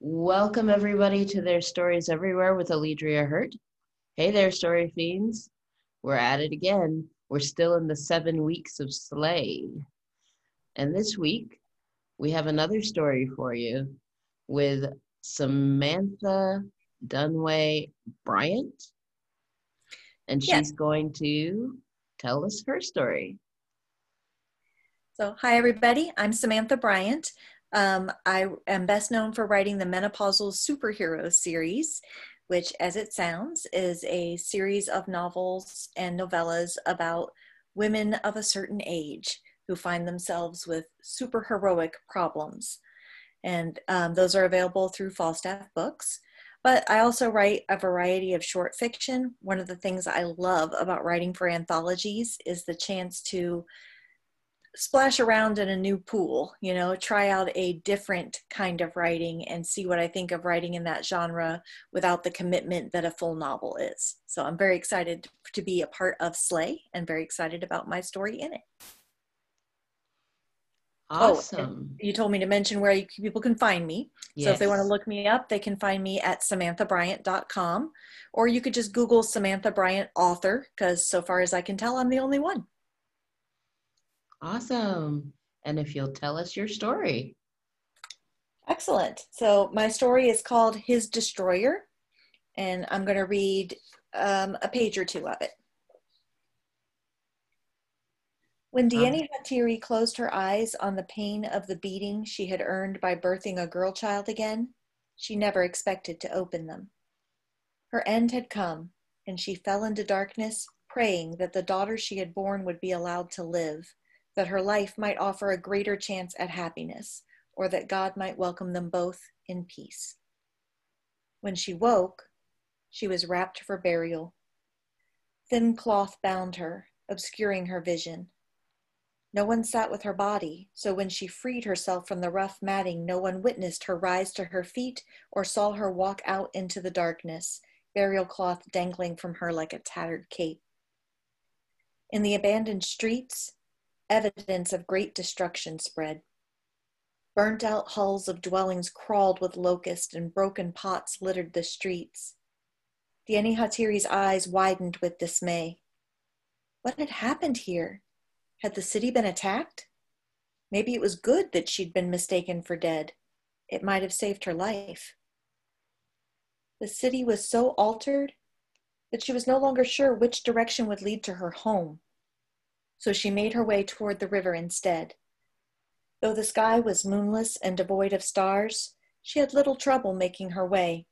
Welcome, everybody, to Their Stories Everywhere with Aledria Hurt. Hey there, story fiends. We're at it again. We're still in the seven weeks of Slay. And this week, we have another story for you with Samantha Dunaway Bryant. And she's Yes. going to tell us her story. So, hi everybody. I'm Samantha Bryant. Um, I am best known for writing the Menopausal Superhero series, which, as it sounds, is a series of novels and novellas about women of a certain age who find themselves with superheroic problems. And um, those are available through Falstaff Books. But I also write a variety of short fiction. One of the things I love about writing for anthologies is the chance to splash around in a new pool, you know, try out a different kind of writing and see what I think of writing in that genre without the commitment that a full novel is. So I'm very excited to be a part of Slay and very excited about my story in it. Oh, Awesome. you told me to mention where you, people can find me. So if they want to look me up, they can find me at samanthabryant.com or you could just Google Samantha Bryant author because so far as I can tell, I'm the only one. Awesome. And if you'll tell us your story. Excellent. So my story is called His Destroyer, and I'm going to read um, a page or two of it. When Deanne Hatiri closed her eyes on the pain of the beating she had earned by birthing a girl child again, she never expected to open them. Her end had come, and she fell into darkness, praying that the daughter she had borne would be allowed to live, that her life might offer a greater chance at happiness or that God might welcome them both in peace. When she woke, she was wrapped for burial. Thin cloth bound her, obscuring her vision. No one sat with her body, so when she freed herself from the rough matting, no one witnessed her rise to her feet or saw her walk out into the darkness, burial cloth dangling from her like a tattered cape. In the abandoned streets, evidence of great destruction spread. Burnt out hulls of dwellings crawled with locusts, and broken pots littered the streets. Diani Hatiri's eyes widened with dismay. What had happened here? Had the city been attacked? Maybe it was good that she'd been mistaken for dead. It might have saved her life. The city was so altered that she was no longer sure which direction would lead to her home. So she made her way toward the river instead. Though the sky was moonless and devoid of stars, she had little trouble making her way.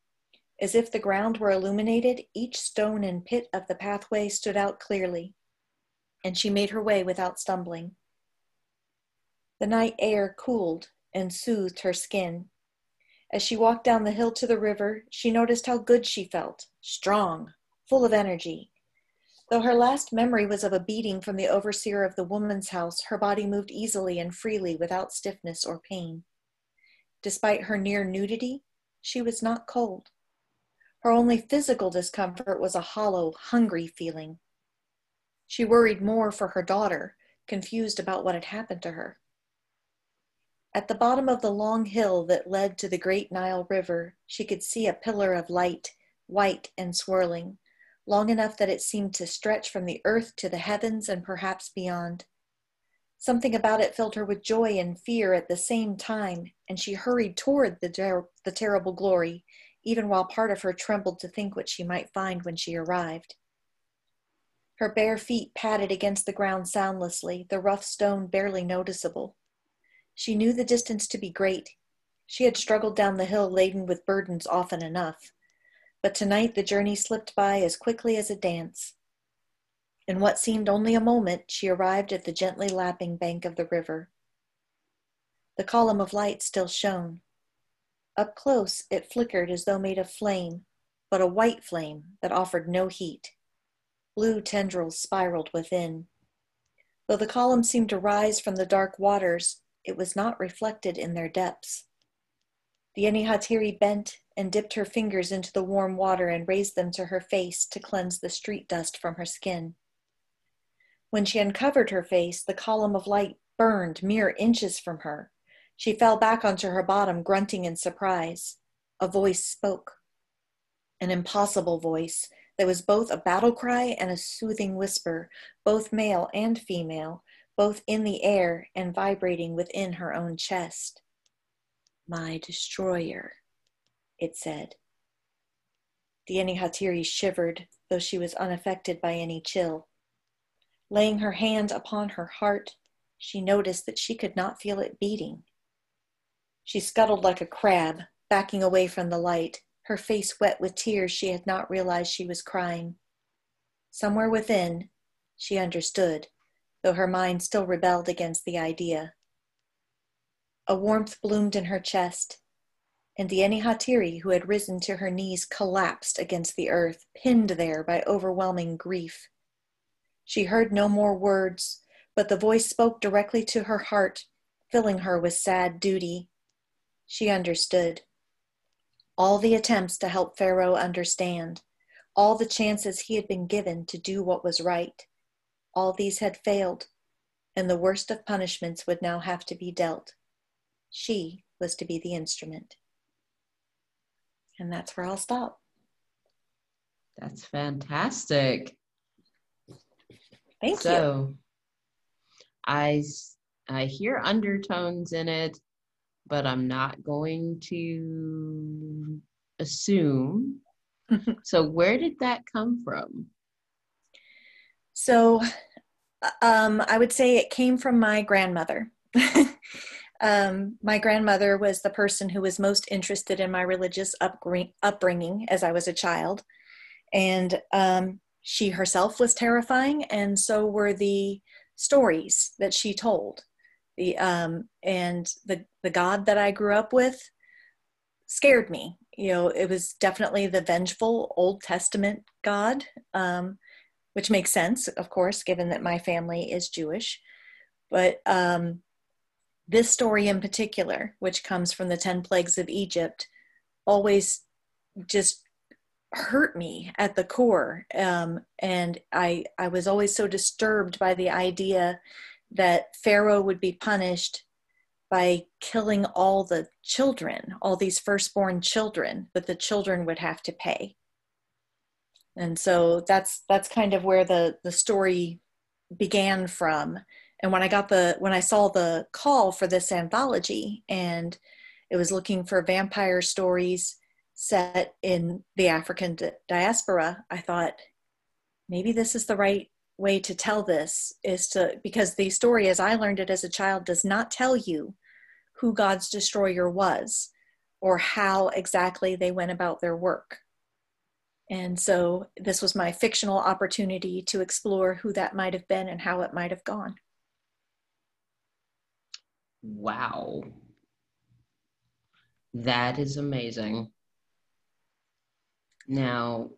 As if the ground were illuminated, each stone and pit of the pathway stood out clearly, and she made her way without stumbling. The night air cooled and soothed her skin. As she walked down the hill to the river, she noticed how good she felt strong, full of energy. Though her last memory was of a beating from the overseer of the woman's house, her body moved easily and freely without stiffness or pain. Despite her near nudity, she was not cold. Her only physical discomfort was a hollow, hungry feeling. She worried more for her daughter, confused about what had happened to her. At the bottom of the long hill that led to the great Nile River, she could see a pillar of light, white and swirling, long enough that it seemed to stretch from the earth to the heavens and perhaps beyond. Something about it filled her with joy and fear at the same time, and she hurried toward the, ter- the terrible glory, even while part of her trembled to think what she might find when she arrived. Her bare feet padded against the ground soundlessly, the rough stone barely noticeable. She knew the distance to be great. She had struggled down the hill laden with burdens often enough but tonight the journey slipped by as quickly as a dance. In what seemed only a moment, she arrived at the gently lapping bank of the river. The column of light still shone. Up close, it flickered as though made of flame, but a white flame that offered no heat. Blue tendrils spiraled within. Though the column seemed to rise from the dark waters, it was not reflected in their depths. The Enihatiri bent and dipped her fingers into the warm water and raised them to her face to cleanse the street dust from her skin. When she uncovered her face, the column of light burned mere inches from her. She fell back onto her bottom, grunting in surprise. a voice spoke. An impossible voice that was both a battle cry and a soothing whisper, both male and female, both in the air and vibrating within her own chest. My destroyer, it said. The Hatiri shivered, though she was unaffected by any chill. Laying her hand upon her heart, she noticed that she could not feel it beating. She scuttled like a crab, backing away from the light, her face wet with tears she had not realized she was crying. Somewhere within, she understood, though her mind still rebelled against the idea. A warmth bloomed in her chest, and the Hatiri, who had risen to her knees, collapsed against the earth, pinned there by overwhelming grief. She heard no more words, but the voice spoke directly to her heart, filling her with sad duty. She understood. All the attempts to help Pharaoh understand, all the chances he had been given to do what was right, all these had failed, and the worst of punishments would now have to be dealt. She was to be the instrument. And that's where I'll stop. That's fantastic. Thank so, you. So I I hear undertones in it, but I'm not going to assume. so, where did that come from? So, um, I would say it came from my grandmother. Um, my grandmother was the person who was most interested in my religious upbringing as I was a child. And um, she herself was terrifying, and so were the stories that she told. The, um, and the, the God that I grew up with scared me. You know, it was definitely the vengeful Old Testament God, um, which makes sense, of course, given that my family is Jewish. But um, this story in particular, which comes from the 10 plagues of Egypt, always just hurt me at the core. Um, and I, I was always so disturbed by the idea that Pharaoh would be punished by killing all the children, all these firstborn children, that the children would have to pay. And so that's that's kind of where the the story began from and when i got the when i saw the call for this anthology and it was looking for vampire stories set in the african diaspora i thought maybe this is the right way to tell this is to because the story as i learned it as a child does not tell you who god's destroyer was or how exactly they went about their work. And so this was my fictional opportunity to explore who that might have been and how it might have gone Wow. That is amazing. Now,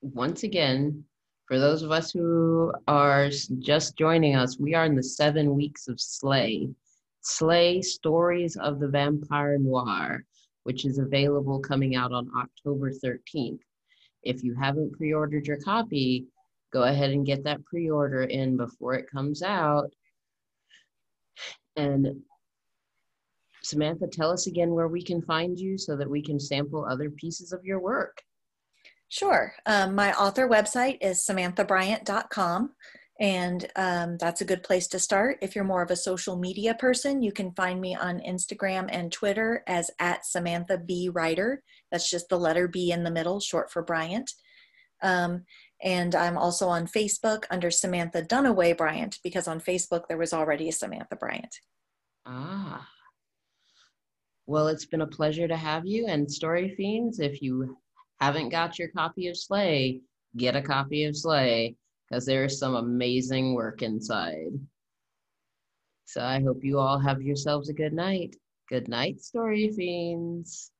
once again, for those of us who are just joining us, we are in the seven weeks of Slay. Slay Stories of the Vampire Noire, which is available coming out on October 13th. If you haven't pre ordered your copy, go ahead and get that pre order in before it comes out. And Samantha, tell us again where we can find you so that we can sample other pieces of your work. Sure. Um, my author website is samanthabryant.com, and um, that's a good place to start. If you're more of a social media person, you can find me on Instagram and Twitter as at Samantha B. Writer. That's just the letter B in the middle, short for Bryant. Um, and I'm also on Facebook under Samantha Dunaway Bryant because on Facebook there was already a Samantha Bryant. Ah, well, it's been a pleasure to have you. And Story Fiends, if you haven't got your copy of Slay, get a copy of Slay because there is some amazing work inside. So I hope you all have yourselves a good night. Good night, Story Fiends.